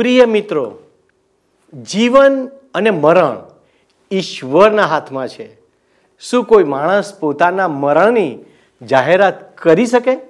પ્રિય મિત્રો, જીવન અને મરણ ઈશ્વરના હાથમાં છે. શું કોઈ માણસ પોતાના મરણની જાહેરાત કરી શકે?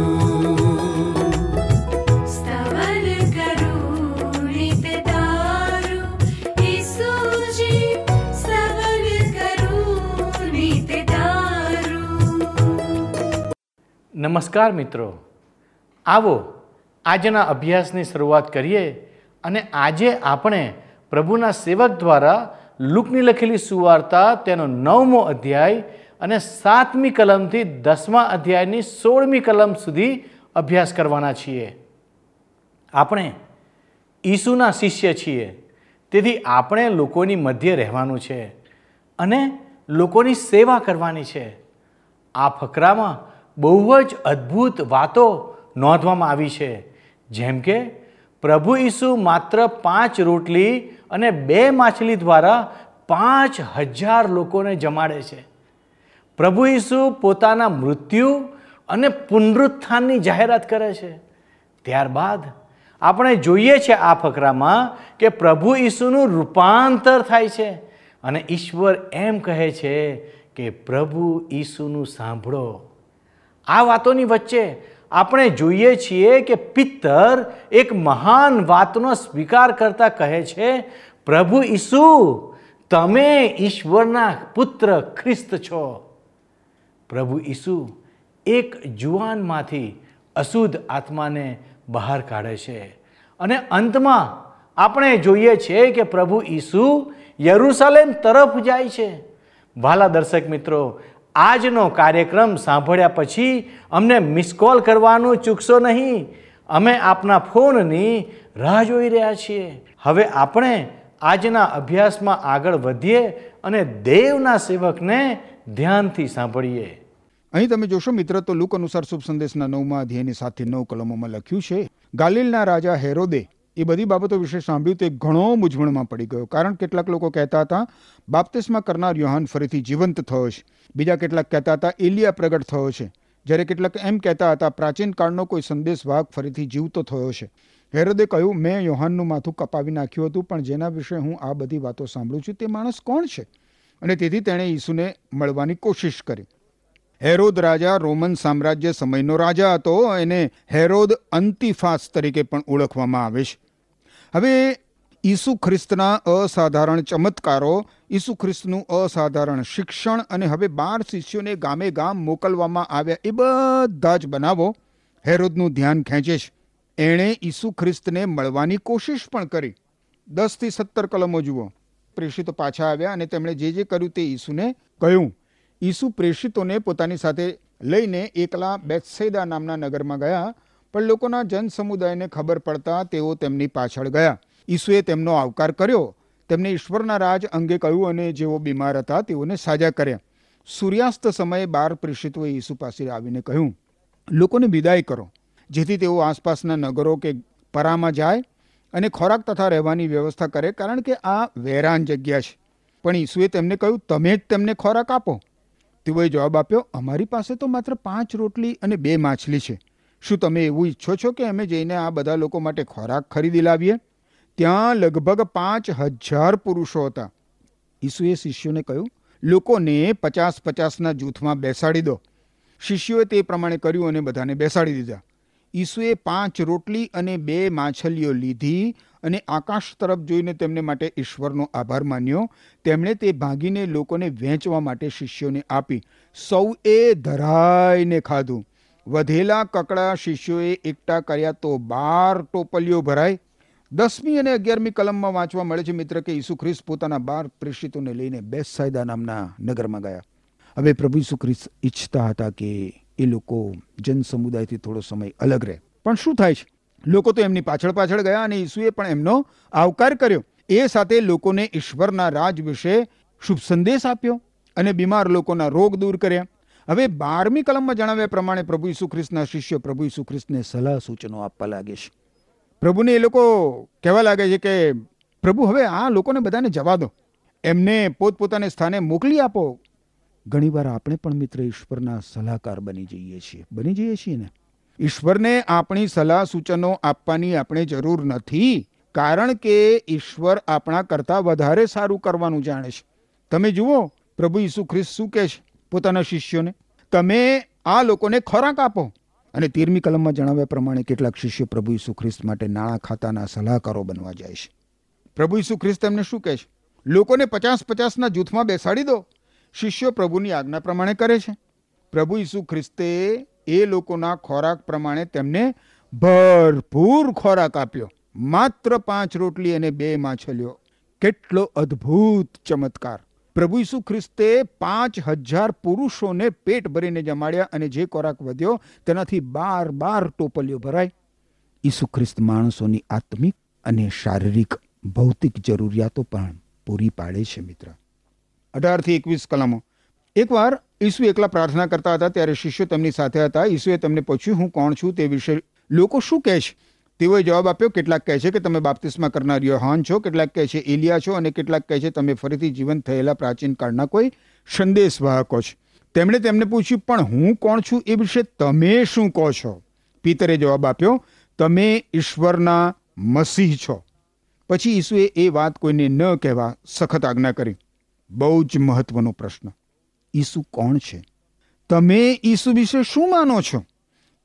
નમસ્કાર મિત્રો. આવો, આજના અભ્યાસની શરૂઆત કરીએ અને આજે આપણે પ્રભુના સેવક દ્વારા લુકની લખેલી સુવાર્તા, તેનો નવમો અધ્યાય અને સાતમી કલમથી દસમા અધ્યાયની સોળમી કલમ સુધી અભ્યાસ કરવાના છીએ. આપણે ઈસુના શિષ્ય છીએ. તેથી આપણે લોકોની મધ્ય રહેવાનું છે અને લોકોની સેવા કરવાની છે. આ ફકરામાં બહુ જ અદ્ભુત વાતો નોંધવામાં આવી છે. જેમ કે, પ્રભુ ઈસુ માત્ર પાંચ રોટલી અને બે માછલી દ્વારા પાંચ હજાર લોકોને જમાડે છે. પ્રભુ ઈસુ પોતાના મૃત્યુ અને પુનરુત્થાનની જાહેરાત કરે છે. ત્યારબાદ આપણે જોઈએ છે આ ફકરામાં કે પ્રભુ ઈસુનું રૂપાંતર થાય છે અને ઈશ્વર એમ કહે છે કે, પ્રભુ ઈસુનું સાંભળો. આ વાતોની વચ્ચે આપણે જોઈએ છીએ કે પિત્તર એક મહાન વાતનો સ્વીકાર કરતા કહે છે, પ્રભુ ઈસુ, તમે ઈશ્વરના પુત્ર ખ્રિસ્ત છો. પ્રભુ ઈસુ એક જુવાનમાંથી અશુદ્ધ આત્માને બહાર કાઢે છે. અને અંતમાં આપણે જોઈએ છીએ કે પ્રભુ ઈસુ યરુસલેમ તરફ જાય છે. વાલા દર્શક મિત્રો આજનો કાર્યક્રમ સાંભળ્યા પછી અમને મિસ કોલ કરવાનું ચૂકશો નહીં. અમે આપના ફોનની રાહ જોઈ રહ્યા છીએ. હવે આપણે આજના અભ્યાસમાં આગળ વધીએ અને દેવના સેવકને ધ્યાનથી સાંભળીએ. અહીં તમે જોશો મિત્ર, તો લુક અનુસાર શુભ સંદેશના નવમાં અધ્યાયની સાથે નવ કલમોમાં લખ્યું છે, ગાલિલના રાજા હેરોદે એ બધી બાબતો વિશે સાંભળ્યું તે ઘણો મૂંઝવણમાં પડી ગયો. કારણ કેટલાક લોકો કહેતા હતા, બાપ્તિસ્મા કરનાર યોહાન ફરીથી જીવંત થયો છે. બીજા કેટલાક કહેતા હતા, એલિયા પ્રગટ થયો છે. જ્યારે કેટલાક એમ કહેતા હતા, પ્રાચીન કાળનો કોઈ સંદેશ ભાગ ફરીથી જીવતો થયો છે. હેરોદે કહ્યું, મેં યોહાનનું માથું કપાવી નાખ્યું હતું, પણ જેના વિશે હું આ બધી વાતો સાંભળું છું તે માણસ કોણ છે? અને તેથી તેણે ઈસુને મળવાની કોશિશ કરી. હેરોદ રાજા રોમન સામ્રાજ્ય સમયનો રાજા હતો. એને હેરોદ અંતિફાસ તરીકે પણ ઓળખવામાં આવે છે. હવે ઈસુ ખ્રિસ્તના અસાધારણ ચમત્કારો, ઈસુ ખ્રિસ્તનું અસાધારણ શિક્ષણ અને હવે બાર શિષ્યોને ગામે ગામ મોકલવામાં આવ્યા એ બધા જ બનાવો હેરોદનું ધ્યાન ખેંચે છે. એણે ઈસુ ખ્રિસ્તને મળવાની કોશિશ પણ કરી. દસથી સત્તર કલમો જુઓ. પ્રેષિતો પાછા આવ્યા અને તેમણે જે જે કર્યું તે ઈસુને કહ્યું. ઈસુ પ્રેષિતોને પોતાની સાથે લઈને એકલા બેત્સૈદા નામના નગરમાં ગયા, પણ લોકોના જન સમુદાયને ખબર પડતા તેઓ તેમની પાછળ ગયા. ઈસુએ તેમનો આવકાર કર્યો. તેમને ઈશ્વરના રાજ અંગે કહ્યું અને જેઓ બીમાર હતા તેઓને સાજા કર્યા. સૂર્યાસ્ત સમયે બાર પ્રેષિતોએ ઈસુ પાસે આવીને કહ્યું, લોકોને વિદાય કરો. જેથી તેઓ આસપાસના નગરો કે પરામાં જાય અને ખોરાક તથા રહેવાની વ્યવસ્થા કરે, કારણ કે આ વેરાન જગ્યા છે. પણ ઈસુએ તેમને કહ્યું, તમે જ તેમને ખોરાક આપો. તેઓએ જવાબ આપ્યો, અમારી પાસે તો માત્ર પાંચ રોટલી અને બે માછલી છે. શું તમે એવું ઈચ્છો છો કે અમે જઈને આ બધા લોકો માટે ખોરાક ખરીદી લાવીએ? ત્યાં લગભગ પાંચ હજાર પુરુષો હતા. ઈસુએ શિષ્યોને કહ્યું, લોકોને પચાસ પચાસના જૂથમાં બેસાડી દો. શિષ્યોએ તે પ્રમાણે કર્યું અને બધાને બેસાડી દીધા. ઈસુએ પાંચ રોટલી અને બે માછલીઓ લીધી અને આકાશ તરફ જોઈને તેમને માટે ઈશ્વરનો આભાર માન્યો. તેમણે તે ભાંગીને લોકોને વહેંચવા માટે શિષ્યોને આપી સૌએ ધરાઈને ખાધું. વધેલા કકડા શિષ્યોએ એકઠા કર્યા તો બાર ટોપલીઓ ભરાય દસમી અને અગિયારમી કલમમાં વાંચવા મળે છે મિત્ર કે ઈસુ ખ્રિસ્ત પોતાના બાર પ્રેષિતોને લઈને બેસાયદા નામના નગરમાં ગયા. હવે પ્રભુ ઈસુ ખ્રિસ્ત ઈચ્છતા હતા કે એ લોકો જન સમુદાયથી થોડો સમય અલગ રહે. પણ શું થાય છે? લોકો તો એમની પાછળ પાછળ ગયા અને ઈસુએ પણ એમનો આવકાર કર્યો. એ સાથે લોકોને ઈશ્વરના રાજ વિશે શુભ સંદેશ આપ્યો અને બીમાર લોકોના રોગ દૂર કર્યા. હવે બારમી કલમમાં જણાવ્યા પ્રમાણે પ્રભુ ઈસુ ખ્રિસ્તના શિષ્યો પ્રભુ ઈસુ ખ્રિસ્તને સલાહ સૂચનો આપવા લાગે છે. પ્રભુને એ લોકો કહેવા લાગે છે કે, પ્રભુ, હવે આ લોકોને બધાને જવા દો. એમને પોતપોતાને સ્થાને મોકલી આપો. ઘણીવાર આપણે પણ મિત્ર ઈશ્વરના સલાહકાર બની જઈએ છીએ. બની જઈએ છીએ ને? ઈશ્વરને આપણી સલાહ સૂચનો આપવાની આપણે જરૂર નથી, કારણ કે ઈશ્વર આપણા કરતાં વધારે સારું કરવાનું જાણે છે. તમે જુઓ, પ્રભુ ઈસુ ખ્રિસ્ત શું કહે છે પોતાના શિષ્યોને? તમે આ લોકોને ખોરાક આપો. અને તેરમી કલમમાં જણાવ્યા પ્રમાણે કેટલાક શિષ્યો પ્રભુ ઈસુ ખ્રિસ્ત માટે નાણાં ખાતાના સલાહકારો બનવા જાય છે. પ્રભુ ઈસુ ખ્રિસ્ત એમને શું કહે છે? લોકોને પચાસ પચાસના જૂથમાં બેસાડી દો. શિષ્યો પ્રભુની આજ્ઞા પ્રમાણે કરે છે. પ્રભુ ઈસુ ખ્રિસ્તે એ લોકોના ખોરાક પ્રમાણે તેમને ભરપૂર ખોરાક આપ્યો. માત્ર પાંચ રોટલી અને બે માછલીઓ. કેટલો અદ્ભુત ચમત્કાર. પ્રભુ ઈસુ ખ્રિસ્તે પાંચ હજાર પુરુષોને પેટ ભરીને જમાડ્યા અને જે ખોરાક વધ્યો તેનાથી બાર બાર ટોપલીઓ ભરાય ઈસુ ખ્રિસ્ત માણસોની આત્મિક અને શારીરિક ભૌતિક જરૂરિયાતો પણ પૂરી પાડે છે મિત્ર. અઢારથી એકવીસ કલમો. એકવાર ઈસુ એકલા પ્રાર્થના કરતા હતા ત્યારે શિષ્યો તેમની સાથે હતા. ઈસુએ તેમને પૂછ્યું, હું કોણ છું? તે વિશે લોકો શું કહે છે? તેઓએ જવાબ આપ્યો, કેટલાક કહે છે કે તમે બાપ્તિસ્મા કરનાર યોહાન છો, કેટલાક કહે છે એલિયા છો અને કેટલાક કહે છે તમે ફરીથી જીવન થયેલા પ્રાચીન કાળના કોઈ સંદેશવાહકો છો. તેમણે તેમને પૂછ્યું, પણ હું કોણ છું? એ વિશે તમે શું કહો છો? પિતરે જવાબ આપ્યો, તમે ઈશ્વરના મસીહ છો. પછી ઈસુએ એ વાત કોઈને ન કહેવા સખત આજ્ઞા કરી. બહુ જ મહત્વનો પ્રશ્ન. ઈસુ કોણ છે? તમે ઈસુ વિશે શું માનો છો?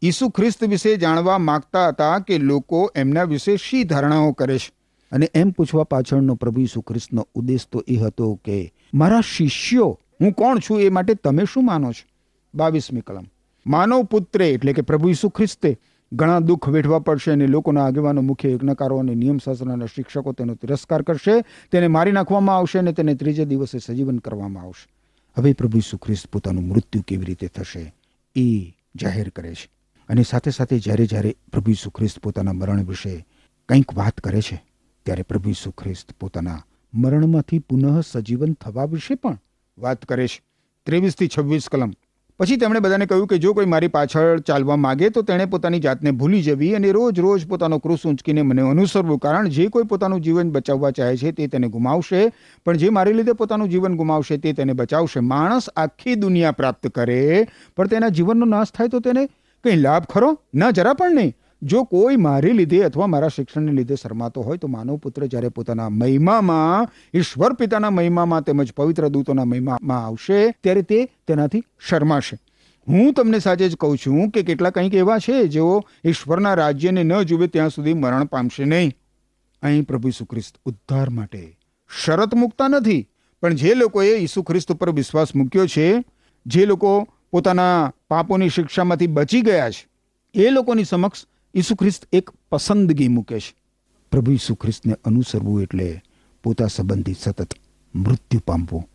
ઈસુ ખ્રિસ્ત વિશે જાણવા માંગતા હતા કે લોકો એમના વિશે શી ધારણાઓ કરે છે? અને એમ પૂછવા પાછળનો પ્રભુ ઈસુ ખ્રિસ્તનો ઉદ્દેશ તો એ હતો કે, મારા શિષ્યો, હું કોણ છું એ માટે તમે શું માનો છો? બાવીસમી કલમ. માનવ પુત્રે, એટલે કે પ્રભુ ઈસુ ખ્રિસ્તે, ઘણા દુઃખ વેઠવા પડશે અને લોકોના આગેવાનો, મુખ્ય યજ્ઞકારો અને નિયમશાસ્ત્રના શિક્ષકો તેનો તિરસ્કાર કરશે, તેને મારી નાખવામાં આવશે અને તેને ત્રીજે દિવસે સજીવન કરવામાં આવશે. હવે પ્રભુ ઈસુ ખ્રિસ્ત પોતાનું મૃત્યુ કેવી રીતે થશે એ જાહેર કરે છે. અને સાથે સાથે જ્યારે જ્યારે પ્રભુ ઈસુ ખ્રિસ્ત પોતાના મરણ વિશે કંઈક વાત કરે છે, ત્યારે પ્રભુ ઈસુ ખ્રિસ્ત પોતાના મરણમાંથી પુનઃ સજીવન થવા વિશે પણ વાત કરે છે. ત્રેવીસથી છવ્વીસ કલમ પછી તેમણે બધાને કહ્યું કે જો કોઈ મારી પાછળ ચાલવા માગે તો તેણે પોતાની જાતને ભૂલી જવી અને રોજ રોજ પોતાનો ક્રૂસ ઊંચકીને મને અનુસરવું. કારણ જે કોઈ પોતાનું જીવન બચાવવા ચાહે છે તે તેને ગુમાવશે. પણ જે મારી લીધે પોતાનું જીવન ગુમાવશે તે તેને બચાવશે. માણસ આખી દુનિયા પ્રાપ્ત કરે, પણ તેના જીવનનો નાશ થાય તો તેને કંઈ લાભ ખરો? ના, જરા પણ નહીં. જો કોઈ મારી લીધે અથવા મારા શિક્ષણને લીધે શરમાતો હોય, તો માનવ પુત્ર જ્યારે પોતાના મહિમામાં, ઈશ્વર પિતાના મહિમામાં તેમજ પવિત્ર દૂતોના મહિમામાં આવશે, ત્યારે તે તેનાથી શરમાશે. હું તમને સાચે જ કહું છું કે કેટલા કંઈક એવા છે જેઓ ઈશ્વરના રાજ્યને ન જુએ ત્યાં સુધી મરણ પામશે નહીં. અહીં પ્રભુ ઈસુ ખ્રિસ્ત ઉદ્ધાર માટે શરત મૂકતા નથી, પણ જે લોકોએ ઈસુ ખ્રિસ્ત ઉપર વિશ્વાસ મૂક્યો છે, જે લોકો પોતાના પાપોની શિક્ષામાંથી બચી ગયા છે, એ લોકોની સમક્ષ ઈસુ ખ્રિસ્ત એક પસંદગી મૂકે છે. પ્રભુ ઈસુ ખ્રિસ્તને અનુસરવું એટલે પોતા સંબંધી સતત મૃત્યુ પામવું,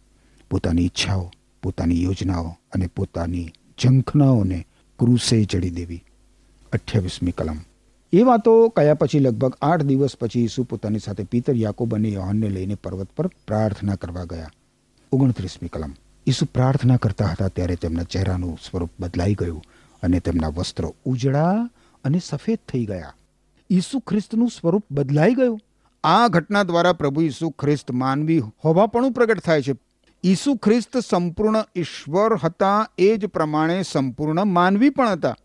પોતાની ઈચ્છાઓ, પોતાની યોજનાઓ અને પોતાની ઝંખનાઓને ક્રુસે જડી દેવી. અઠ્યાવીસમી કલમ. એ વાતો કયા પછી લગભગ આઠ દિવસ પછી ઈસુ પોતાની સાથે પિતર, યાકોબ અને યોહનને લઈને પર્વત પર પ્રાર્થના કરવા ગયા. ઓગણત્રીસમી કલમ. ઈસુ પ્રાર્થના કરતા હતા ત્યારે તેમના ચહેરાનું સ્વરૂપ બદલાઈ ગયું અને તેમના વસ્ત્રો ઉજળા અને સફેદ થઈ ગયા. ઈસુ ખ્રિસ્તનું સ્વરૂપ બદલાઈ ગયું. આ ઘટના દ્વારા પ્રભુ ઈસુ ખ્રિસ્ત માનવી હોવાપણું પ્રગટ થાય છે. ઈસુ ખ્રિસ્ત સંપૂર્ણ ઈશ્વર હતા એ જ પ્રમાણે સંપૂર્ણ માનવી પણ હતા.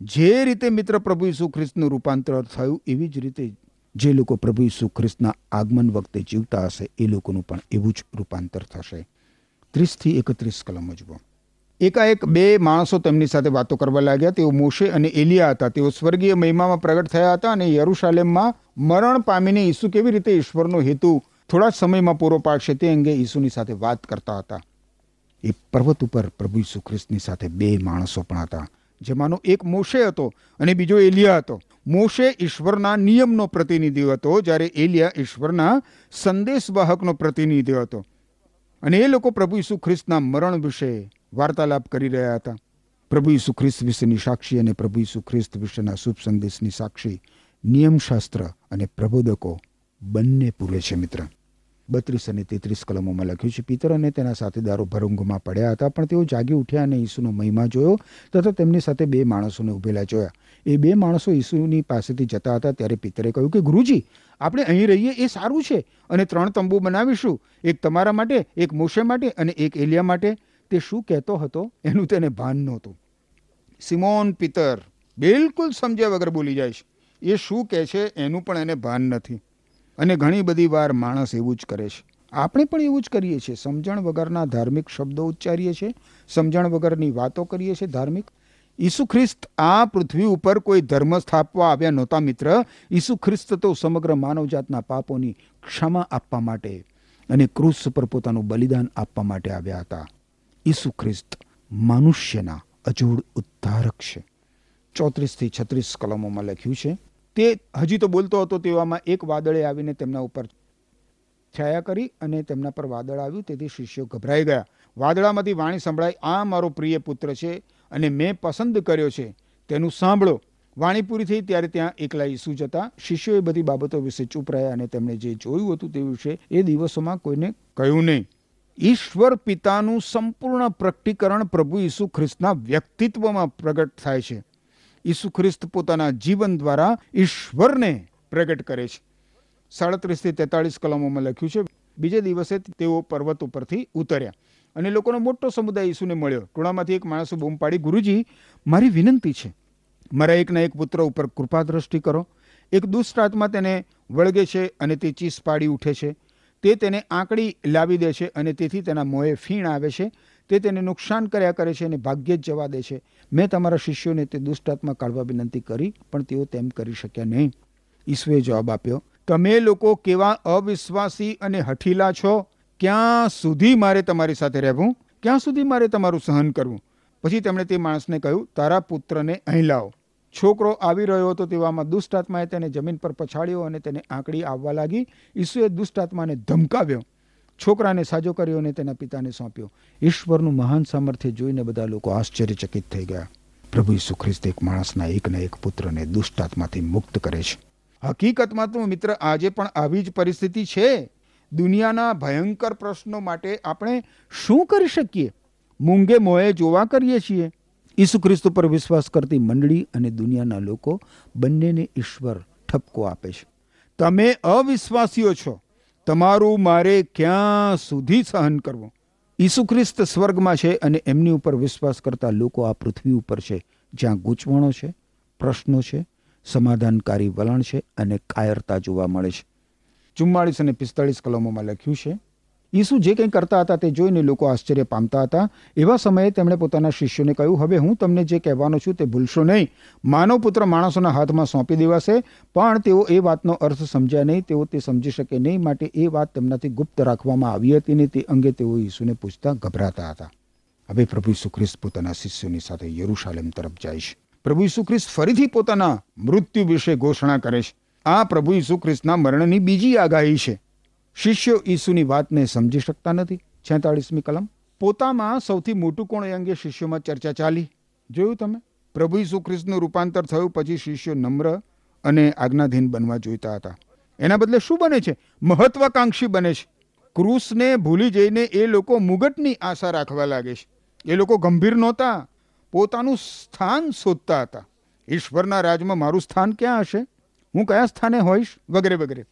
જે રીતે મિત્ર પ્રભુ ઈસુ ખ્રિસ્તનું રૂપાંતર થયું, એવી જ રીતે જે લોકો પ્રભુ ઈસુ ખ્રિસ્તના આગમન વખતે જીવતા હશે, એ લોકોનું પણ એવું જ રૂપાંતર થશે. ત્રીસથી એકત્રીસ કલમ જુઓ એકાએક બે માણસો તેમની સાથે વાતો કરવા લાગ્યા. તેઓ મોશે અને એલિયા હતા. તેઓ સ્વર્ગીય મહિમામાં પ્રગટ થયા હતા અને યરુશાલેમમાં મરણ પામીને ઈસુ કેવી રીતે ઈશ્વરનો હેતુ થોડા સમયમાં પૂરો પાડશે તે અંગે ઈસુની સાથે વાત કરતા હતા. એ પર્વત ઉપર પ્રભુ ઈસુ ખ્રિસ્તની સાથે બે માણસો પણ હતા. જેમાંનો એક મોશે હતો અને બીજો એલિયા હતો. મોશે ઈશ્વરના નિયમનો પ્રતિનિધિ હતો, જ્યારે એલિયા ઈશ્વરના સંદેશવાહકનો પ્રતિનિધિ હતો. અને એ લોકો પ્રભુ ઈસુ ખ્રિસ્તના મરણ વિશે વાર્તાલાપ કરી રહ્યા હતા. પ્રભુ ઈસુ ખ્રિસ્ત વિશેની સાક્ષી અને પ્રભુ ઈસુ ખ્રિસ્ત વિશેના શુભ સંદેશની સાક્ષી, નિયમશાસ્ત્ર અને પ્રબોધકો બંને પૂરે છે મિત્ર. બત્રીસ અને તેત્રીસ કલમોમાં લખ્યું છે, પિતર અને તેના સાથીદારો ભરંગમાં પડ્યા હતા, પણ તેઓ જાગી ઉઠ્યા અને ઈસુનો મહિમા જોયો તથા તેમની સાથે બે માણસોને ઉભેલા જોયા. એ બે માણસો ઈસુની પાસેથી જતા હતા ત્યારે પિતરે કહ્યું કે, ગુરુજી, આપણે અહીં રહીએ, એ સારું છે અને ત્રણ તંબુ બનાવીશું, એક તમારા માટે, એક મોશે માટે અને એક એલિયા માટે. તે શું કહેતો હતો એનું તેને ભાન નહોતું. સિમોન, પિતર, બિલકુલ સમજ્યા વગર બોલી જાય છે એ શું કહે છે એનું પણ એને ભાન નથી. અને ઘણી બધી વાર માણસ એવું જ કરે છે. આપણે પણ એવું જ કરીએ છીએ. સમજણ વગરના ધાર્મિક શબ્દો ઉચ્ચારીએ છીએ. સમજણ વગરની વાતો કરીએ છીએ ધાર્મિક. ઈસુ ખ્રિસ્ત આ પૃથ્વી ઉપર કોઈ ધર્મ સ્થાપવા આવ્યા નહોતા મિત્ર. ઈસુ ખ્રિસ્ત તો સમગ્ર માનવજાતના પાપોની ક્ષમા આપવા માટે અને ક્રુસ પર પોતાનું બલિદાન આપવા માટે આવ્યા હતા. ઈસુ ખ્રિસ્ત મનુષ્યના અજોડ ઉદ્ધારક છે ચોત્રીસથી છત્રીસ કલમોમાં લખ્યું છે તે હજી તો બોલતો હતો તેવામાં એક વાદળે આવીને તેમના ઉપર છાયા કરી અને તેમના પર વાદળ આવ્યું તેથી શિષ્યો ગભરાઈ ગયા વાદળામાંથી વાણી સંભળાઈ આ મારો પ્રિય પુત્ર છે અને મેં પસંદ કર્યો છે તેનું સાંભળો વાણી પૂરી થઈ ત્યારે ત્યાં એકલા ઈસુ જતા શિષ્યોએ બધી બાબતો વિશે ચૂપ રહ્યા અને તેમણે જે જોયું હતું તે વિશે એ દિવસોમાં કોઈને કહ્યું નહીં ઈશ્વર પિતાનું સંપૂર્ણ પ્રકટીકરણ પ્રભુ ઈસુ ખ્રિસ્તના વ્યક્તિત્વમાં પ્રગટ થાય છે. ઈસુ ખ્રિસ્ત પોતાના જીવન દ્વારા ઈશ્વરને પ્રગટ કરે છે. સાડત્રીસથી તેતાળીસ કલમોમાં લખ્યું છે, બીજે દિવસે તેઓ પર્વત ઉપરથી ઉતર્યા અને લોકોનો મોટો સમુદાય ઈસુને મળ્યો. ટોળામાંથી એક માણસો બૂમ પાડી, ગુરુજી, મારી વિનંતી છે, મારા એકના એક પુત્ર ઉપર કૃપા દ્રષ્ટિ કરો. એક દુષ્ટ આત્મા તેને વળગે છે અને તે ચીસ પાડી ઉઠે છે. તે તેને આંકડી લાવી દે છે અને તેથી તેના મોંએ ફીણ આવે છે. તે તેને નુકસાન કર્યા કરે છે અને ભાગ્યે જ જવા દે છે. મેં તમારા શિષ્યોને તે દુષ્ટાત્મા કાઢવા વિનંતી કરી, પણ તેઓ તેમ કરી શક્યા નહીં. ઈસુએ જવાબ આપ્યો, તમે લોકો કેવા અવિશ્વાસી અને હઠીલા છો? ક્યાં સુધી મારે તમારી સાથે રહેવું? ક્યાં સુધી મારે તમારું સહન કરવું? પછી તેમણે તે માણસને કહ્યું, તારા પુત્રને અહીં લાવો. છોકરો આવી રહ્યો હતો તેવામાં દુષ્ટ આત્માએ તેને જમીન પર પછાડ્યો અને તેને આંકડી આવવા લાગી. ઈસુએ દુષ્ટ આત્માને ધમકાવ્યો. છોકરાને સાજો કર્યો અને તેના પિતાને સોંપ્યો. ઈશ્વરનું મહાન સામર્થ્ય જોઈને બધા લોકો આશ્ચર્યચકિત થઈ ગયા. પ્રભુ ઈસુ ખ્રિસ્ત એક માણસના એકના એક પુત્રને દુષ્ટ આત્માથી મુક્ત કરે છે. હકીકતમાં તો મિત્ર આજે પણ આવી જ પરિસ્થિતિ છે. દુનિયાના ભયંકર પ્રશ્નો માટે આપણે શું કરી શકીએ? મૂંગે મોએ જોવા કરીએ છીએ. ઈસુ ખ્રિસ્ત પર વિશ્વાસ કરતી મંડળી અને દુનિયાના લોકો બંનેને ઈશ્વર ઠપકો આપે છે. તમે અવિશ્વાસીઓ છો. તમારું મારે ક્યાં સુધી સહન કરવું? ઈસુ ખ્રિસ્ત સ્વર્ગમાં છે અને એમની ઉપર વિશ્વાસ કરતા લોકો આ પૃથ્વી ઉપર છે, જ્યાં ગૂંચવણો છે, પ્રશ્નો છે, સમાધાનકારી વલણ છે અને કાયરતા જોવા મળે છે. ચુમ્માળીસ અને પિસ્તાળીસ કલમોમાં લખ્યું છે ઈસુ જે કંઈ કરતા હતા તે જોઈને લોકો આશ્ચર્ય પામતા હતા. એવા સમયે તેમણે પોતાના શિષ્યોને કહ્યું, હવે હું તમને જે કહેવાનો છું તે ભૂલશો નહીં. માનવ પુત્ર માણસોના હાથમાં સોંપી દેવાશે, પણ તેઓ એ વાતનો અર્થ સમજ્યા નહીં. તેઓ તે સમજી શકે નહીં માટે એ વાત તેમનાથી ગુપ્ત રાખવામાં આવી હતી ને તે અંગે તેઓ ઈસુને પૂછતા ગભરાતા હતા. હવે પ્રભુ ખ્રિસ્ત પોતાના શિષ્યોની સાથે યરુશાલેમ તરફ જાય છે. પ્રભુ ખ્રિસ્ત ફરીથી પોતાના મૃત્યુ વિશે ઘોષણા કરે છે. આ પ્રભુ ખ્રિસ્તના મરણની બીજી આગાહી છે. શિષ્યો ઈસુની વાતને સમજી શકતા નથી. છેતાળીસમી કલમ. પોતામાં સૌથી મોટું કોણ એ અંગે શિષ્યોમાં ચર્ચા ચાલી? જોયું તમે? પ્રભુ ઈસુ ખ્રિસ્તનું રૂપાંતર થયું પછી શિષ્યો નમ્ર અને આજ્ઞાધીન બનવા જોઈતા હતા. એના બદલે શું બને છે? મહત્વાકાંક્ષી બને છે. ક્રૂસને ભૂલી જઈને એ લોકો મુગટની આશા રાખવા લાગે છે. એ લોકો ગંભીર નહોતા. પોતાનું સ્થાન શોધતા હતા. ઈશ્વરના રાજમાં મારું સ્થાન ક્યાં હશે? હું કયા સ્થાને હોઈશ? વગેરે વગેરે.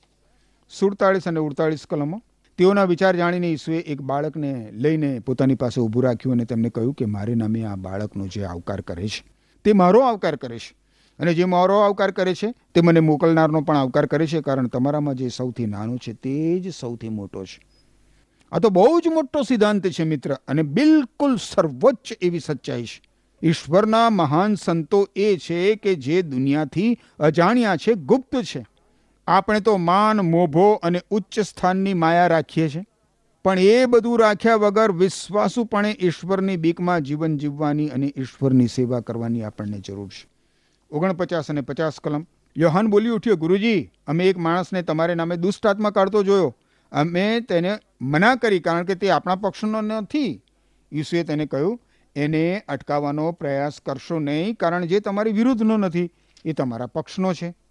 સુડતાળીસ અને ઉડતાળીસ કલમો. તેઓના વિચાર જાણીને ઈસુએ એક બાળકને લઈને પોતાની પાસે ઊભું રાખ્યું અને તેમને કહ્યું કે મારે નામે આ બાળકનો જે આવકાર કરે છે, તે મારો આવકાર કરે છે. અને જે મારો આવકાર કરે છે, તે મને મોકલનારનો પણ આવકાર કરે છે, કારણ તમારામાં જે સૌથી નાનો છે, તે જ સૌથી મોટો છે. આ તો બહુ જ મોટો સિદ્ધાંત છે, મિત્ર, અને બિલકુલ સર્વોચ્ચ એવી સચ્ચાઈ છે. ઈશ્વરના મહાન સંતો એ છે કે જે દુનિયાથી અજાણ્યા છે, ગુપ્ત છે. આપણે તો માન, મોભો અને ઉચ્ચ સ્થાનની માયા રાખીએ છીએ. પણ એ બધું રાખ્યા વગર વિશ્વાસુપણે ઈશ્વરની બીકમાં જીવન જીવવાની અને ઈશ્વરની સેવા કરવાની આપણને જરૂર છે. ઓગણપચાસ અને પચાસ કલમ. યોહાન બોલી ઉઠ્યો, ગુરુજી, અમે એક માણસને તમારે નામે દુષ્ટ આત્મા કાઢતો જોયો. અમે તેને મના કરી કારણ કે તે આપણા પક્ષનો નથી. ઈસુએ તેને કહ્યું, એને અટકાવવાનો પ્રયાસ કરશો નહીં કારણ જે તમારી વિરુદ્ધનો નથી. એ તમારા પક્ષનો છે.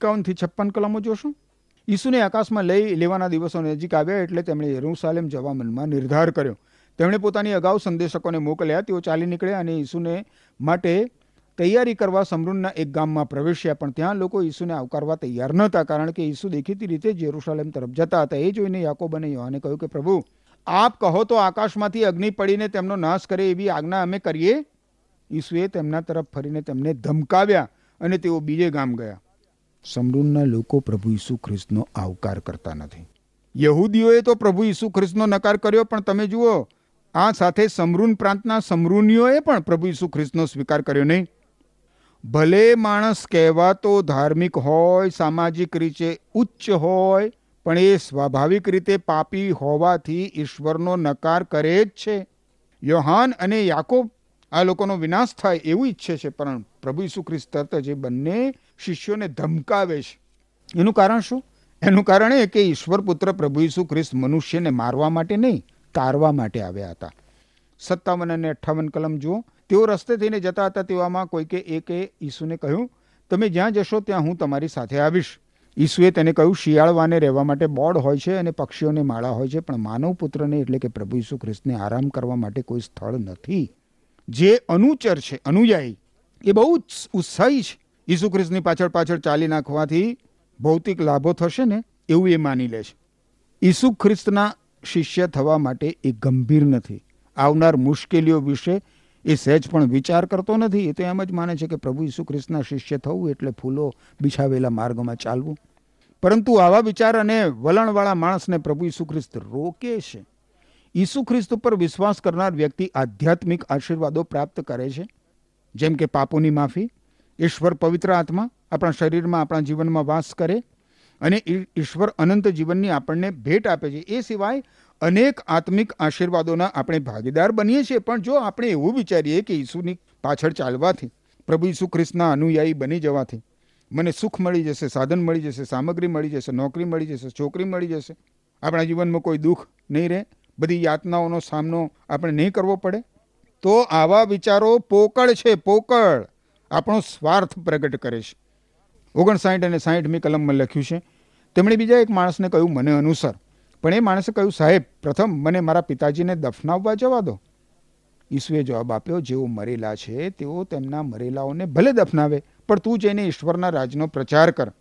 એકાવનથી છપ્પન કલમો જોશું? ઈસુને આકાશમાં લઈ લેવાના દિવસો નજીક આવ્યા એટલે તેમણે યરૂશાલેમ જવા મનમાં નિર્ધાર કર્યો. તેમણે પોતાની અગાઉ સંદેશકોને મોકલ્યા, તેઓ ચાલી નીકળ્યા અને ઈસુને માટે તૈયારી કરવા સમૃદ્ધના એક ગામમાં પ્રવેશ્યા. પણ ત્યાં લોકો ઈસુને આવકારવા તૈયાર નહોતા, કારણ કે ઈસુ દેખીતી રીતે જેરુસાલેમ તરફ જતા હતા. એ જોઈને યાકોબ અને યોહાને કહ્યું કે, પ્રભુ, આપ કહો તો આકાશમાંથી અગ્નિ પડીને તેમનો નાશ કરે એવી આજ્ઞા અમે કરીએ? ઈસુએ તેમના તરફ ફરીને તેમને ધમકાવ્યા અને તેઓ બીજે ગામ ગયા. સમરૂનના લોકો પ્રભુ ઈસુ ખ્રિસ્તનો આવકાર કરતા નથી. યહૂદીઓએ તો પ્રભુ ઈસુ ખ્રિસ્તનો નકાર કર્યો, પણ તમે જુઓ, આ સાથે સમરૂન પ્રાંતના સમરૂનીઓએ પણ પ્રભુ ઈસુ ખ્રિસ્તનો સ્વીકાર કર્યો નહીં. ભલે માણસ કહેવાતો ધાર્મિક હોય, સામાજિક રીતે ઉચ્ચ હોય, પણ એ સ્વાભાવિક રીતે પાપી હોવાથી ઈશ્વરનો નકાર કરે જ છે. યોહાન અને યાકોબ આ લોકોનો વિનાશ થાય એવું ઈચ્છે છે, પણ પ્રભુ ઈસુ ખ્રિસ્ત તરત જ બંને શિષ્યોને ધમકાવે છે. એનું કારણ શું? એનું કારણ એ કે ઈશ્વર પુત્ર પ્રભુ ઈસુ ખ્રિસ્ત મનુષ્યને મારવા માટે નહીં, તારવા માટે આવ્યા હતા. સત્તાવન અને અઠ્ઠાવન કલમ જુઓ. તેઓ રસ્તે થઈને જતા હતા. તેવામાં કોઈકે એકે ઈસુને કહ્યું, તમે જ્યાં જશો ત્યાં હું તમારી સાથે આવીશ. ઈસુએ તેને કહ્યું, શિયાળવાને રહેવા માટે બોર્ડ હોય છે અને પક્ષીઓને માળા હોય છે, પણ માનવ પુત્રને એટલે કે પ્રભુ ઈસુ ખ્રિસ્તને આરામ કરવા માટે કોઈ સ્થળ નથી. જે અનુચર છે, અનુયાયી, એ બહુ ઉત્સાહી છે. ઈસુ ખ્રિસ્તની પાછળ પાછળ ચાલી નાખવાથી ભૌતિક લાભો થશે ને એવું એ માની લે છે. ઈસુ ખ્રિસ્તના શિષ્ય થવા માટે એ ગંભીર નથી. આવનાર મુશ્કેલીઓ વિશે એ સહેજ પણ વિચાર કરતો નથી. એ તો એમ જ માને છે કે પ્રભુ ઈસુ ખ્રિસ્તના શિષ્ય થવું એટલે ફૂલો બિછાવેલા માર્ગમાં ચાલવું. પરંતુ આવા વિચાર અને વલણવાળા માણસને પ્રભુ ઈસુ ખ્રિસ્ત રોકે છે. ઈસુ ખ્રિસ્ત ઉપર વિશ્વાસ કરનાર વ્યક્તિ આધ્યાત્મિક આશીર્વાદો પ્રાપ્ત કરે છે. જેમ કે પાપોની માફી ઈશ્વર પવિત્ર આત્મા આપણા શરીરમાં, આપણા જીવનમાં વાસ કરે અને ઈશ્વર અનંત જીવનની આપણને ભેટ આપે છે. એ સિવાય અનેક આત્મિક આશીર્વાદોના આપણે ભાગીદાર બનીએ છીએ. પણ જો આપણે એવું વિચારીએ કે ઈસુની પાછળ ચાલવાથી, પ્રભુ ઈસુ ખ્રિસ્તના અનુયાયી બની જવાથી મને સુખ મળી જશે, સાધન મળી જશે, સામગ્રી મળી જશે, નોકરી મળી જશે, છોકરી મળી જશે, આપણા જીવનમાં કોઈ દુઃખ નહીં રહે, બધી યાતનાઓનો સામનો આપણે નહીં કરવો પડે, તો આવા વિચારો પોકળ છે, પોકળ. આપણો સ્વાર્થ પ્રગટ કરે છે. ઓગણસાઠ અને સાહીઠમી કલમમાં લખ્યું છે, તેમણે બીજા એક માણસને કહ્યું, મને અનુસર. પણ એ માણસે કહ્યું, સાહેબ, પ્રથમ મને મારા પિતાજીને દફનાવવા જવા દો. ઈસુએ જવાબ આપ્યો, જેઓ મરેલા છે, તેઓ તેમના મરેલાઓને ભલે દફનાવે, પણ તું જઈને ઈશ્વરના રાજનો પ્રચાર કર.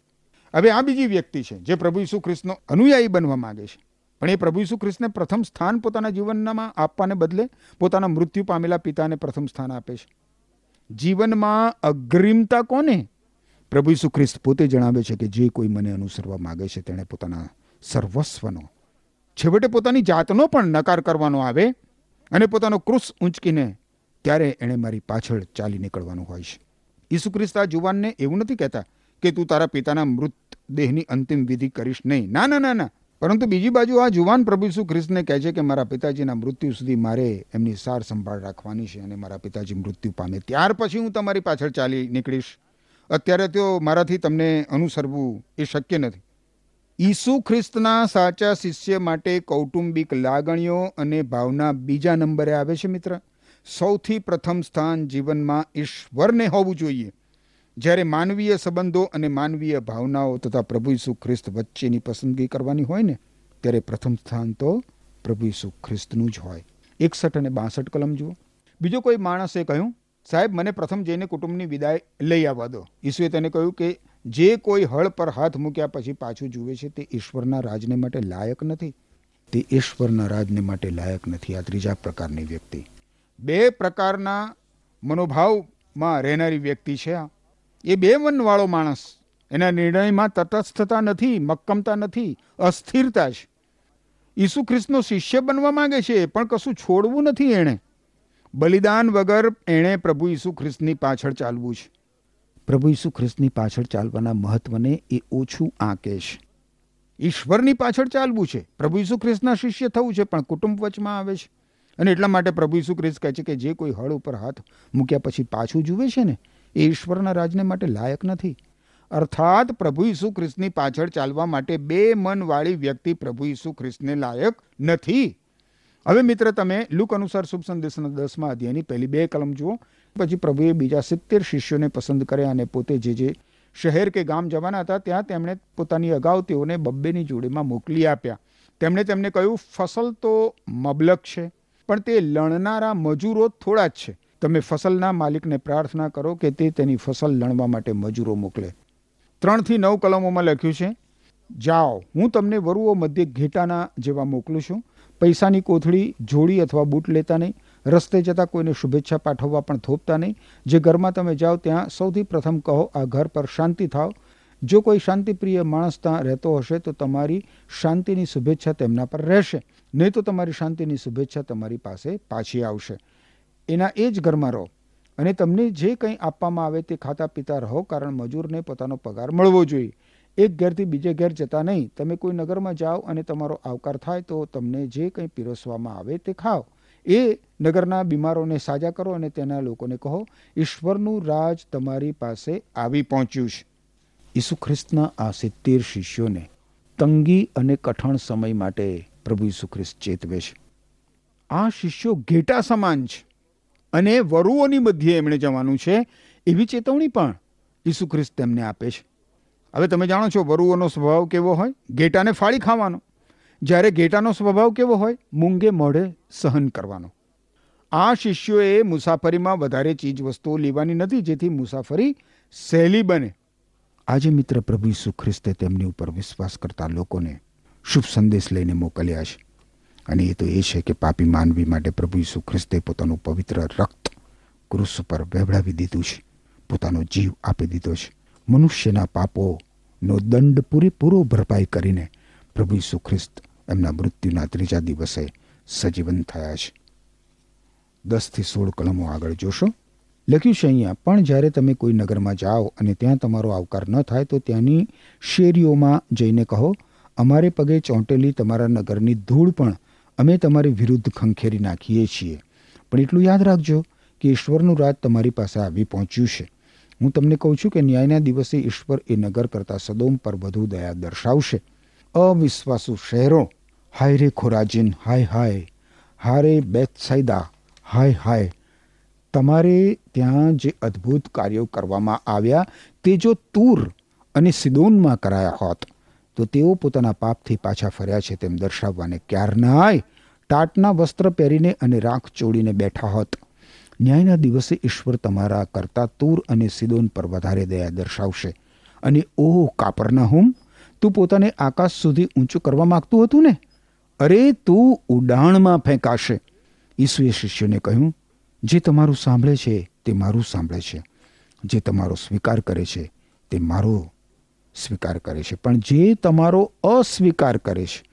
હવે આ બીજી વ્યક્તિ છે, જે પ્રભુ ઈસુ ખ્રિસ્તનો અનુયાયી બનવા માંગે છે. પણ એ પ્રભુ ઈસુ ખ્રિસ્તને પ્રથમ સ્થાન પોતાના જીવનમાં આપવાને બદલે પોતાના મૃત્યુ પામેલા પિતાને પ્રથમ સ્થાન આપે છે. જીવનમાં અગ્રિમતા કોને? પ્રભુ ઈસુ ખ્રિસ્ત પોતે જણાવે છે કે જે કોઈ મને અનુસરવા માગે છે તેણે પોતાના સર્વસ્વનો, છેવટે પોતાની જાતનો પણ નકાર કરવાનો આવે અને પોતાનો ક્રુસ ઊંચકીને ત્યારે એણે મારી પાછળ ચાલી નીકળવાનું હોય છે. ઈસુ ખ્રિસ્ત આ જુવાનને એવું નથી કહેતા કે તું તારા પિતાના મૃતદેહની અંતિમ વિધિ કરીશ નહીં. ના ના ના ના. પરંતુ બીજી બાજુ આ જુવાન પ્રભુ ઈસુ ખ્રિસ્તને કહે છે કે મારા પિતાજીના મૃત્યુ સુધી મારે એમની સાર સંભાળ રાખવાની છે અને મારા પિતાજી મૃત્યુ પામે. ત્યાર પછી હું તમારી પાછળ ચાલી નીકળીશ. અત્યારે તો મારાથી તમને અનુસરવું એ શક્ય નથી. ઈસુ ખ્રિસ્તના સાચા શિષ્ય માટે કૌટુંબિક લાગણીઓ અને ભાવના બીજા નંબરે આવે છે મિત્ર. સૌથી પ્રથમ સ્થાન જીવનમાં ઈશ્વરને હોવું જોઈએ. જ્યારે માનવીય સંબંધો અને માનવીય ભાવનાઓ તથા પ્રભુ ઈસુ ખ્રિસ્ત વચ્ચેની પસંદગી કરવાની હોય ને, ત્યારે પ્રથમ સ્થાન તો પ્રભુ ઈસુ ખ્રિસ્તનું જ હોય. એકસઠ અને બાસઠ કલમ જુઓ. બીજો કોઈ માણસે કહ્યું, સાહેબ, મને પ્રથમ જઈને કુટુંબની વિદાય લઈ આવવા દો. ઈસુએ તેને કહ્યું કે, જે કોઈ હળ પર હાથ મૂક્યા પછી પાછું જુએ છે, તે ઈશ્વરના રાજને માટે લાયક નથી. તે ઈશ્વરના રાજને માટે લાયક નથી, આ ત્રીજા પ્રકારની વ્યક્તિ. બે પ્રકારના મનોભાવમાં રહેનારી વ્યક્તિ છે આ. એ બે મનવાળો માણસ. એના નિર્ણયમાં તટસ્થતા નથી, મક્કમતા નથી, અસ્થિરતા છે. ઈસુ ખ્રિસ્તનો શિષ્ય બનવા માંગે છે, પણ કશું છોડવું નથી એણે. બલિદાન વગર એણે પ્રભુ ઈસુ ખ્રિસ્તની પાછળ ચાલવું છે. પ્રભુ ઈસુ ખ્રિસ્તની પાછળ ચાલવાના મહત્વને એ ઓછું આંકે છે. ઈશ્વરની પાછળ ચાલવું છે. પ્રભુ ઈસુ ખ્રિસ્તના શિષ્ય થવું છે, પણ કુટુંબ વચમાં આવે છે. અને એટલા માટે પ્રભુ ઈસુ ખ્રિસ્ત કહે છે કે જે કોઈ હળ ઉપર હાથ મૂક્યા પછી પાછું જુએ છે ને એ ઈશ્વરના રાજને માટે લાયક નથી. અર્થાત પ્રભુ ઈસુ ખ્રિસ્તની પાછળ ચાલવા માટે બે મનવાળી વ્યક્તિ પ્રભુ ઈસુ ખ્રિસ્તને લાયક નથી. હવે મિત્ર, તમે લુક અનુસાર શુભ સંદેશના દસમા અધ્યાયની પહેલી બે કલમ જુઓ. પછી પ્રભુએ બીજા સિત્તેર શિષ્યોને પસંદ કર્યા અને પોતે જે જે શહેર કે ગામ જવાના હતા, ત્યાં તેમણે પોતાની અગાઉ તેઓને બબ્બેની જોડીમાં મોકલી આપ્યા. તેમણે તેમને કહ્યું, ફસલ તો મબલક છે, પણ તે લણનારા મજૂરો થોડા જ છે. તમે ફસલના માલિકને પ્રાર્થના કરો કે તે તેની ફસલ લણવા માટે મજૂરો મોકલે. ત્રણથી નવ કલમોમાં લખ્યું છે, જાઓ, હું તમને વરુઓ મધ્ય ઘેટાના જેવા મોકલું છું. પૈસાની કોથળી, જોડી અથવા બૂટ લેતા નહીં. રસ્તે જતાં કોઈને શુભેચ્છા પાઠવવા પણ થોપતા નહીં. જે ઘરમાં તમે જાઓ ત્યાં સૌથી પ્રથમ કહો, આ ઘર પર શાંતિ થાવ. જો કોઈ શાંતિપ્રિય માણસ ત્યાં રહેતો હશે, તો તમારી શાંતિની શુભેચ્છા તેમના પર રહેશે. નહીં તો તમારી શાંતિની શુભેચ્છા તમારી પાસે પાછી આવશે. એના એ જ ઘરમાં રહો અને તમને જે કંઈ આપવામાં આવે તે ખાતા પીતા રહો કારણ મજૂરને પોતાનો પગાર મળવો જોઈએ. એક ઘેરથી બીજે ઘેર જતા નહીં. તમે કોઈ નગરમાં જાઓ અને તમારો આવકાર થાય તો તમને જે કંઈ પીરસવામાં આવે તે ખાઓ. એ નગરના બીમારોને સાજા કરો અને તેના લોકોને કહો, ઈશ્વરનું રાજ તમારી પાસે આવી પહોંચ્યું છે. ઈસુ ખ્રિસ્તના આ સિત્તેર શિષ્યોને તંગી અને કઠણ સમય માટે પ્રભુ ઈસુ ખ્રિસ્ત ચેતવે છે. આ શિષ્યો ઘેટા સમાન છે. અને વરુઓની મધ્યે એમણે જવાનું છે, એવી ચેતવણી પણ ઈસુ ખ્રિસ્ત તેમને આપે છે. હવે તમે જાણો છો વરુઓનો સ્વભાવ કેવો હોય? ઘેટાને ફાળી ખાવાનો. જ્યારે ઘેટાનો સ્વભાવ કેવો હોય? મૂંગે મોઢે સહન કરવાનો. આ શિષ્યોએ મુસાફરીમાં વધારે ચીજ વસ્તુઓ લેવાની નથી, જેથી મુસાફરી સહેલી બને. આજે મિત્ર પ્રભુ ઈસુ ખ્રિસ્તે તેમની ઉપર વિશ્વાસ કરતા લોકોને શુભ સંદેશ લઈને મોકલ્યા છે. અને એ તો એ છે કે પાપી માનવી માટે પ્રભુ ઈસુ ખ્રિસ્તે પોતાનું પવિત્ર રક્ત ક્રુસ પર વહેવડાવી દીધું છે. પોતાનો જીવ આપી દીધો છે. મનુષ્યના પાપોનો દંડ પૂરેપૂરો ભરપાઈ કરીને પ્રભુ ઈસુ ખ્રિસ્ત એમના મૃત્યુના ત્રીજા દિવસે સજીવન થયા છે. દસથી સોળ કલમો આગળ જોશો. લખ્યું છે અહીંયા, પણ જ્યારે તમે કોઈ નગરમાં જાઓ અને ત્યાં તમારો આવકાર ન થાય તો ત્યાંની શેરીઓમાં જઈને કહો, અમારે પગે ચોંટેલી તમારા નગરની ધૂળ પણ અમે તમારી વિરુદ્ધ ખંખેરી નાખીએ છીએ. પણ એટલું યાદ રાખજો કે ઈશ્વરનું રાજ તમારી પાસે આવી પહોંચ્યું છે. હું તમને કહું છું કે ન્યાયના દિવસે ઈશ્વર એ નગર કરતાં સદોમ પર વધુ દયા દર્શાવશે. અવિશ્વાસુ શહેરો, હાય રે ખોરાજીન, હાય હાય હારે બેતસાઈદા હાય હાય. તમારે ત્યાં જે અદ્ભુત કાર્યો કરવામાં આવ્યા તે જો તૂર અને સિદોનમાં કરાયા હોત તો તેઓ પોતાના પાપથી પાછા ફર્યા છે તેમ દર્શાવવાને ક્યારનાય ટાટના વસ્ત્ર પહેરીને અને રાખ ચોડીને બેઠા હોત. ન્યાયના દિવસે ઈશ્વર તમારા કરતા તૂર અને સિદોન પર વધારે દયા દર્શાવશે. અને ઓહ, કાપરના હુમ, તું પોતાને આકાશ સુધી ઊંચું કરવા માંગતું હતું ને? અરે, તું ઉડાણમાં ફેંકાશે. ઈસુએ શિષ્યોને કહ્યું, જે તમારું સાંભળે છે, તે મારું સાંભળે છે. જે તમારો સ્વીકાર કરે છે, તે મારો સ્વીકાર કરે છે. પણ જે તમારો અસ્વીકાર કરે છે,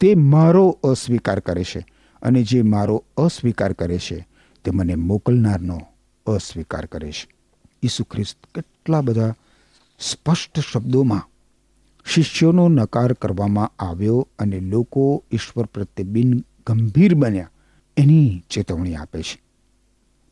તે મારો અસ્વીકાર કરે છે. અને જે મારો અસ્વીકાર કરે છે, તે મને મોકલનારનો અસ્વીકાર કરે છે. ઈસુ ખ્રિસ્ત કેટલા બધા સ્પષ્ટ શબ્દોમાં શિષ્યોનો નકાર કરવામાં આવ્યો અને લોકો ઈશ્વર પ્રત્યે બિન ગંભીર બન્યા. એની ચેતવણી આપે છે.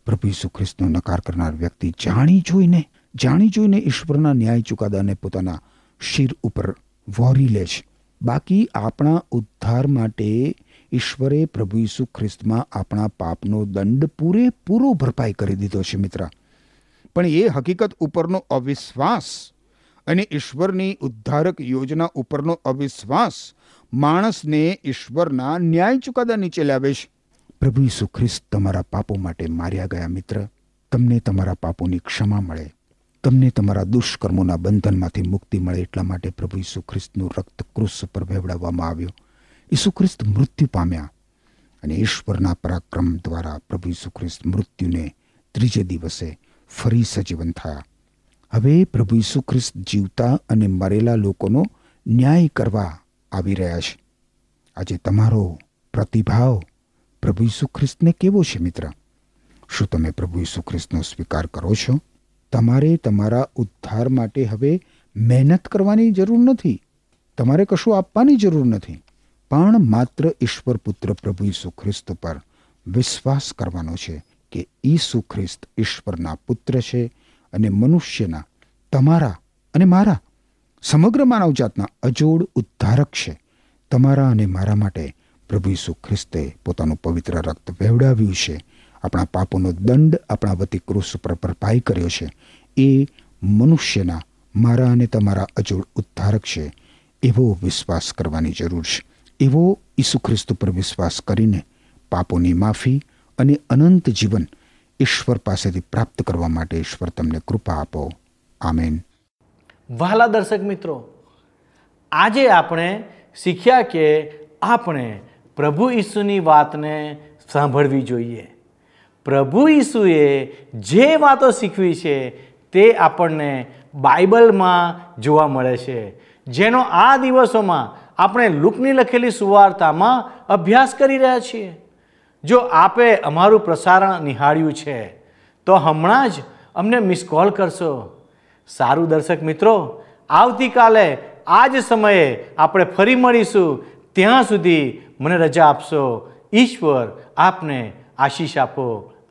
પ્રભુ ઈસુ ખ્રિસ્તનો નકાર કરનાર વ્યક્તિ જાણી જોઈને જાણી જોઈને ઈશ્વરના ન્યાય ચુકાદાને પોતાના શિર ઉપર વહોરી લે છે. બાકી આપણા ઉદ્ધાર માટે ઈશ્વરે પ્રભુ ઈસુ ખ્રિસ્તમાં આપણા પાપનો દંડ પૂરેપૂરો ભરપાઈ કરી દીધો છે મિત્ર. પણ એ હકીકત ઉપરનો અવિશ્વાસ અને ઈશ્વરની ઉદ્ધારક યોજના ઉપરનો અવિશ્વાસ માણસને ઈશ્વરના ન્યાય ચુકાદા નીચે લાવે છે. પ્રભુ ઈસુ ખ્રિસ્ત તમારા પાપો માટે માર્યા ગયા મિત્ર. તમને તમારા પાપોની ક્ષમા મળે. તમને તમારા દુષ્કર્મોના બંધનમાંથી મુક્તિ મળે એટલા માટે પ્રભુ ઈસુ ખ્રિસ્તનું રક્ત ક્રુસ પર વહેવડાવવામાં આવ્યો. ઈસુ ખ્રિસ્ત મૃત્યુ પામ્યા અને ઈશ્વરના પરાક્રમ દ્વારા પ્રભુ ઈસુ ખ્રિસ્ત મૃત્યુને ત્રીજે દિવસે ફરી સજીવન થયા. હવે પ્રભુ ઈસુ ખ્રિસ્ત જીવતા અને મરેલા લોકોનો ન્યાય કરવા આવી રહ્યા છે. આજે તમારો પ્રતિભાવ પ્રભુ ઈસુ ખ્રિસ્તને કેવો છે મિત્ર? શું તમે પ્રભુ ઈસુ ખ્રિસ્તનો સ્વીકાર કરો છો? તમારે તમારા ઉદ્ધાર માટે હવે મહેનત કરવાની જરૂર નથી. તમારે કશું આપવાની જરૂર નથી. પણ માત્ર ઈશ્વર પુત્ર પ્રભુ ઈસુ ખ્રિસ્ત પર વિશ્વાસ કરવાનો છે કે ઈસુ ખ્રિસ્ત ઈશ્વરના પુત્ર છે અને મનુષ્યના, તમારા અને મારા, સમગ્ર માનવજાતના અજોડ ઉદ્ધારક છે. તમારા અને મારા માટે પ્રભુ ઈસુ ખ્રિસ્તે પોતાનું પવિત્ર રક્ત વહેવડાવ્યું છે. આપણા પાપોનો દંડ આપણા વતી ક્રુસ પર ભરપાઈ કર્યો છે. એ મનુષ્યના મારા અને તમારા અજોડ ઉદ્ધારક છે. એવો વિશ્વાસ કરવાની જરૂર છે. એવો ઈસુ ખ્રિસ્ત પર વિશ્વાસ કરીને પાપોની માફી અને અનંત જીવન ઈશ્વર પાસેથી પ્રાપ્ત કરવા માટે ઈશ્વર તમને કૃપા આપો. આમેન. વહાલા દર્શક મિત્રો, આજે આપણે શીખ્યા કે આપણે પ્રભુ ઈસુની વાતને સાંભળવી જોઈએ. પ્રભુ ઈસુએ જે વાતો શીખવી છે તે આપણને બાઇબલમાં જોવા મળે છે. જેનો આ દિવસોમાં આપણે લુકની લખેલી સુવાર્તામાં અભ્યાસ કરી રહ્યા છીએ. જો આપે અમારું પ્રસારણ નિહાળ્યું છે, તો હમણાં જ અમને મિસ કોલ કરશો. સારું દર્શક મિત્રો, આવતીકાલે આ જ સમયે આપણે ફરી મળીશું. ત્યાં સુધી મને રજા આપશો. ઈશ્વર આપને આશીષ આપો.